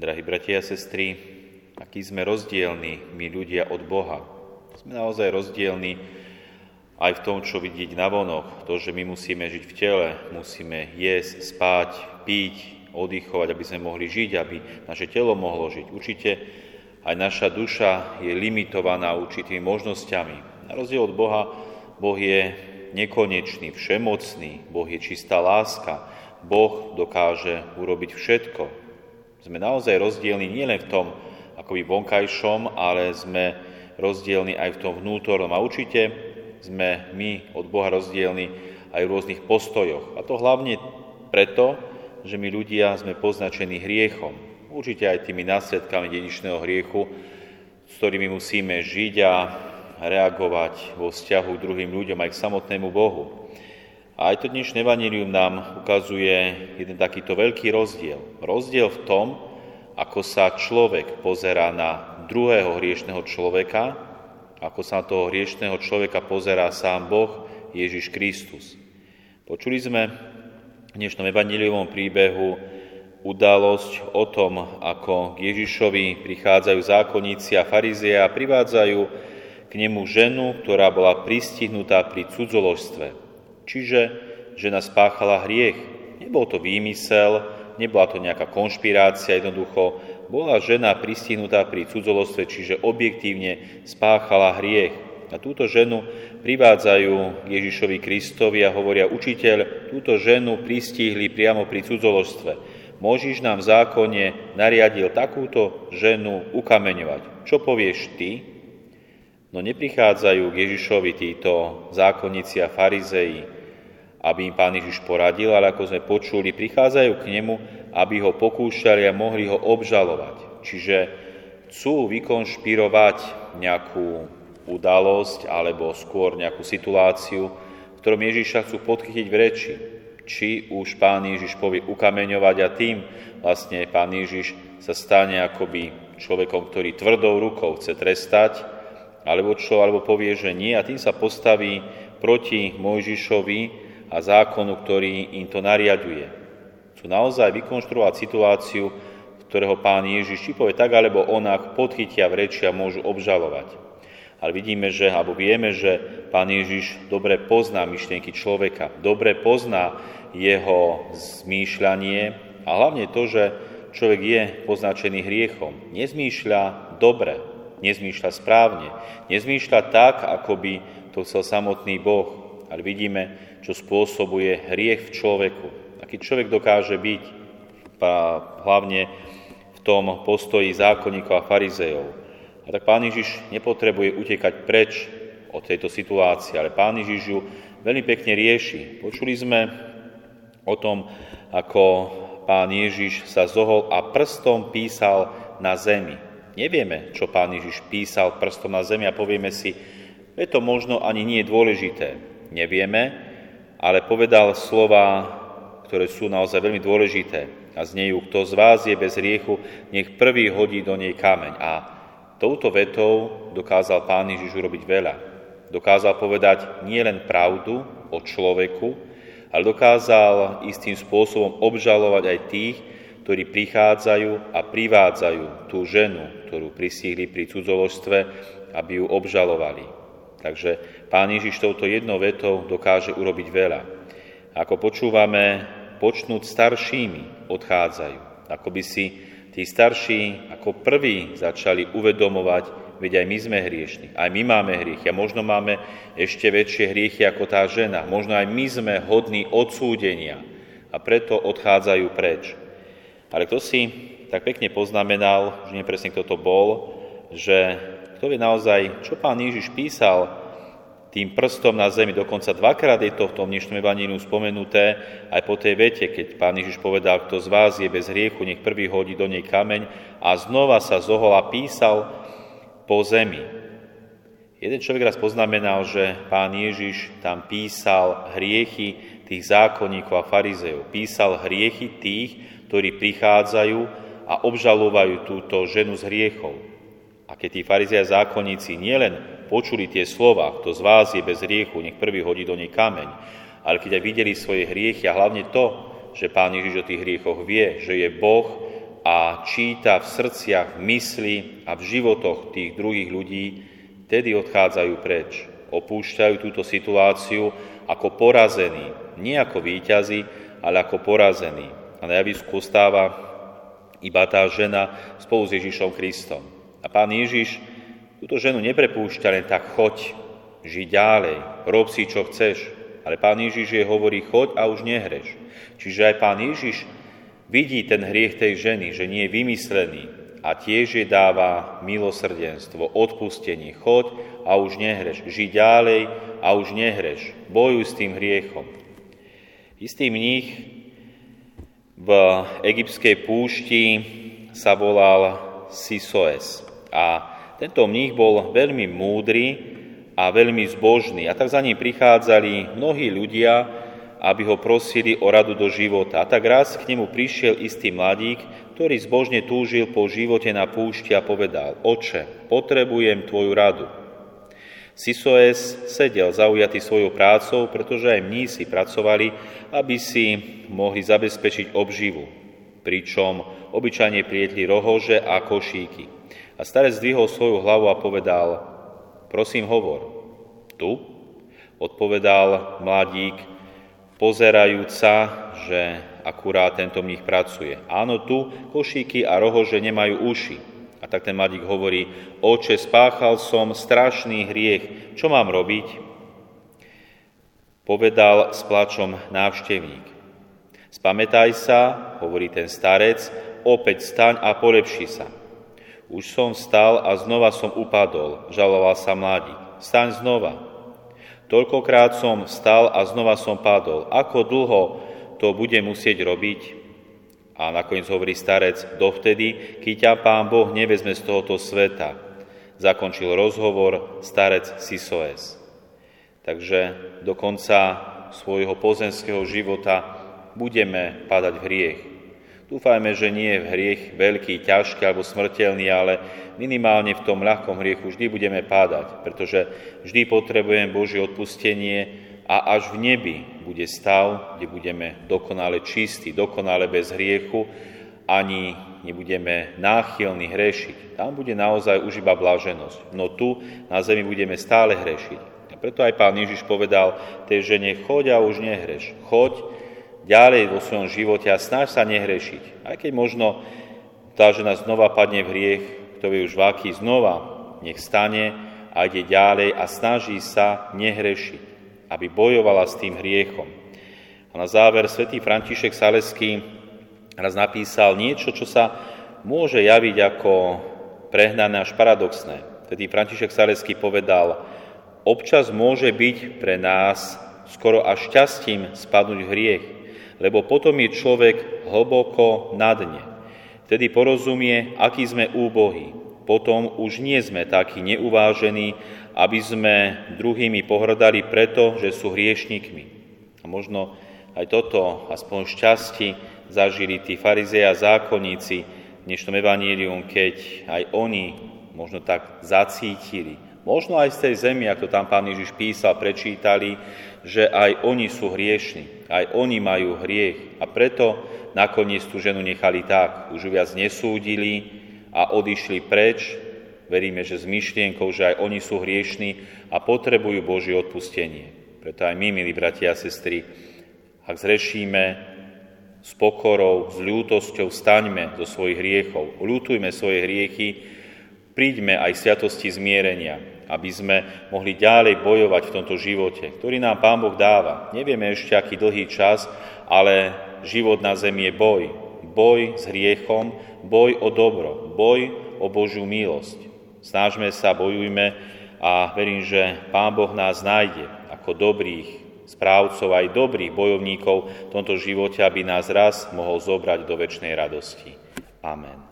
Drahí bratia a sestry, aký sme rozdielni my ľudia od Boha. Sme naozaj rozdielni aj v tom, čo vidieť na vonok. To, že my musíme žiť v tele, musíme jesť, spať, piť, oddychovať, aby sme mohli žiť, aby naše telo mohlo žiť. Určite aj naša duša je limitovaná určitými možnosťami. Na rozdiel od Boha, Boh je nekonečný, všemocný, Boh je čistá láska, Boh dokáže urobiť všetko, sme naozaj rozdielni nielen v tom akoby vonkajšom, ale sme rozdielni aj v tom vnútornom. A určite sme my od Boha rozdielni aj v rôznych postojoch. A to hlavne preto, že my ľudia sme poznačení hriechom. Určite aj tými následkami dedičného hriechu, s ktorými musíme žiť a reagovať vo vzťahu k druhým ľuďom aj k samotnému Bohu. A aj to dnešné vanílium nám ukazuje jeden takýto veľký rozdiel. Rozdiel v tom, ako sa človek pozerá na druhého hriešného človeka, ako sa na toho hriešného človeka pozerá sám Boh, Ježiš Kristus. Počuli sme v dnešnom evaníliovom príbehu udalosť o tom, ako k Ježišovi prichádzajú zákonníci a farizie a privádzajú k nemu ženu, ktorá bola pristihnutá pri cudzoložstve. Čiže žena spáchala hriech. Nebol to výmysel, nebola to nejaká konšpirácia, jednoducho bola žena pristihnutá pri cudzolostve, čiže objektívne spáchala hriech. A túto ženu privádzajú Ježišovi Kristovi a hovoria, učiteľ, túto ženu pristihli priamo pri cudzoložstve. Môžiš nám v zákone nariadil takúto ženu ukameňovať. Čo povieš ty? No neprichádzajú k Ježišovi títo zákonníci a farizei, aby im pán Ježiš poradil, ale ako sme počuli, prichádzajú k nemu, aby ho pokúšali a mohli ho obžalovať. Čiže chcú vykonšpirovať nejakú udalosť alebo skôr nejakú situáciu, v ktorom Ježiša chcú podchytiť v reči. Či už pán Ježiš povie ukameňovať a tým vlastne pán Ježiš sa stane akoby človekom, ktorý tvrdou rukou chce trestať, alebo čo, alebo povie, že nie a tým sa postaví proti Mojžišovi, a zákonu, ktorý im to nariaduje. Chcú naozaj vykonštruovať situáciu, ktorého pán Ježiš, či povie tak alebo onak, podchytia v reči a môžu obžalovať. Ale vidíme, že, alebo vieme, že pán Ježiš dobre pozná myšlienky človeka, dobre pozná jeho zmýšľanie a hlavne to, že človek je poznačený hriechom. Nezmýšľa dobre, nezmýšľa správne, nezmýšľa tak, ako by to chcel samotný Boh ale vidíme, čo spôsobuje hriech v človeku. Aký človek dokáže byť, hlavne v tom postoji zákonníkov a farizejov. A tak pán Ježiš nepotrebuje utekať preč od tejto situácie, ale pán Ježiš ju veľmi pekne rieši. Počuli sme o tom, ako pán Ježiš sa zohol a prstom písal na zemi. Nevieme, čo pán Ježiš písal prstom na zemi a povieme si, je to možno ani nie dôležité nevieme, ale povedal slova, ktoré sú naozaj veľmi dôležité a znejú, kto z vás je bez riechu, nech prvý hodí do nej kameň. A touto vetou dokázal Pán Ježiš urobiť veľa. Dokázal povedať nielen pravdu o človeku, ale dokázal istým spôsobom obžalovať aj tých, ktorí prichádzajú a privádzajú tú ženu, ktorú prisíhli pri cudzoložstve, aby ju obžalovali. Takže Pán Ježiš touto jednou vetou dokáže urobiť veľa. Ako počúvame, počnúť staršími odchádzajú. Ako by si tí starší ako prví začali uvedomovať, veď aj my sme hriešni, aj my máme hriechy a možno máme ešte väčšie hriechy ako tá žena. Možno aj my sme hodní odsúdenia a preto odchádzajú preč. Ale kto si tak pekne poznamenal, že nepresne kto to bol, že kto vie naozaj, čo pán Ježiš písal tým prstom na zemi. Dokonca dvakrát je to v tom dnešnom evaníliu spomenuté aj po tej vete, keď pán Ježiš povedal, kto z vás je bez hriechu, nech prvý hodí do nej kameň a znova sa zohol a písal po zemi. Jeden človek raz poznamenal, že pán Ježiš tam písal hriechy tých zákonníkov a farizejov. Písal hriechy tých, ktorí prichádzajú a obžalovajú túto ženu z hriechov. A keď tí farizia zákonníci nielen počuli tie slova, kto z vás je bez hriechu, nech prvý hodí do nej kameň, ale keď aj videli svoje hriechy a hlavne to, že Pán Ježiš o tých hriechoch vie, že je Boh, a číta v srdciach, v mysli a v životoch tých druhých ľudí, tedy odchádzajú preč. Opúšťajú túto situáciu ako porazení, nie ako víťazi, ale ako porazení. A na javisku ostáva iba tá žena spolu s Ježišom Kristom. A pán Ježiš túto ženu neprepúšťa len tak, choď, žiť ďalej, rob si, čo chceš. Ale pán Ježiš je hovorí, choď a už nehreš. Čiže aj pán Ježiš vidí ten hriech tej ženy, že nie je vymyslený a tiež je dáva milosrdenstvo, odpustenie. Choď a už nehreš. Ži ďalej a už nehreš. Bojuj s tým hriechom. Istý mních v egyptskej púšti sa volal Sisoes. A tento mních bol veľmi múdry a veľmi zbožný. A tak za ním prichádzali mnohí ľudia, aby ho prosili o radu do života. A tak raz k nemu prišiel istý mladík, ktorý zbožne túžil po živote na púšti a povedal, oče, potrebujem tvoju radu. Sisoes sedel zaujatý svojou prácou, pretože aj mnísi pracovali, aby si mohli zabezpečiť obživu, pričom obyčajne prietli rohože a košíky. A starec zdvihol svoju hlavu a povedal, prosím hovor. Tu? Odpovedal mladík, pozerajúc sa, že akurát tento mních pracuje. Áno, tu košíky a rohože nemajú uši. A tak ten mladík hovorí, oče, spáchal som strašný hriech, čo mám robiť? Povedal s plačom návštevník. Spamätaj sa, hovorí ten starec, opäť staň a polepši sa. Už som stal a znova som upadol, žaloval sa mladík. Staň znova. Toľkokrát som vstal a znova som padol. Ako dlho to bude musieť robiť? A nakoniec hovorí starec, dovtedy, keď ťa pán Boh nevezme z tohoto sveta. Zakončil rozhovor starec Sisoes. Takže do konca svojho pozemského života budeme padať v hriech. Dúfajme, že nie je hriech veľký, ťažký alebo smrteľný, ale minimálne v tom ľahkom hriechu vždy budeme pádať, pretože vždy potrebujeme Božie odpustenie a až v nebi bude stav, kde budeme dokonale čistí, dokonale bez hriechu, ani nebudeme náchylní hrešiť. Tam bude naozaj už iba blaženosť. No tu na zemi budeme stále hrešiť. A preto aj pán Ježiš povedal tej žene, choď a už nehreš. Choď, ďalej vo svojom živote a snaž sa nehrešiť. Aj keď možno tá žena znova padne v hriech, kto vie už váky, znova nech stane a ide ďalej a snaží sa nehrešiť, aby bojovala s tým hriechom. A na záver svätý František Saleský raz napísal niečo, čo sa môže javiť ako prehnané až paradoxné. Tedy František Saleský povedal, občas môže byť pre nás skoro až šťastím spadnúť hriech, lebo potom je človek hlboko na dne. Vtedy porozumie, aký sme úbohí. Potom už nie sme takí neuvážení, aby sme druhými pohrdali preto, že sú hriešnikmi. A možno aj toto, aspoň šťastí, zažili tí farizei a zákonníci v dnešnom evanílium, keď aj oni možno tak zacítili, Možno aj z tej zemi, ako tam pán Ježiš písal, prečítali, že aj oni sú hriešni, aj oni majú hriech a preto nakoniec tú ženu nechali tak. Už viac nesúdili a odišli preč. Veríme, že s myšlienkou, že aj oni sú hriešni a potrebujú Božie odpustenie. Preto aj my, milí bratia a sestry, ak zrešíme s pokorou, s ľútosťou, staňme do svojich hriechov, ľútujme svoje hriechy, príďme aj sviatosti zmierenia, aby sme mohli ďalej bojovať v tomto živote, ktorý nám Pán Boh dáva. Nevieme ešte, aký dlhý čas, ale život na zemi je boj. Boj s hriechom, boj o dobro, boj o Božiu milosť. Snažme sa, bojujme a verím, že Pán Boh nás nájde ako dobrých správcov, aj dobrých bojovníkov v tomto živote, aby nás raz mohol zobrať do väčšnej radosti. Amen.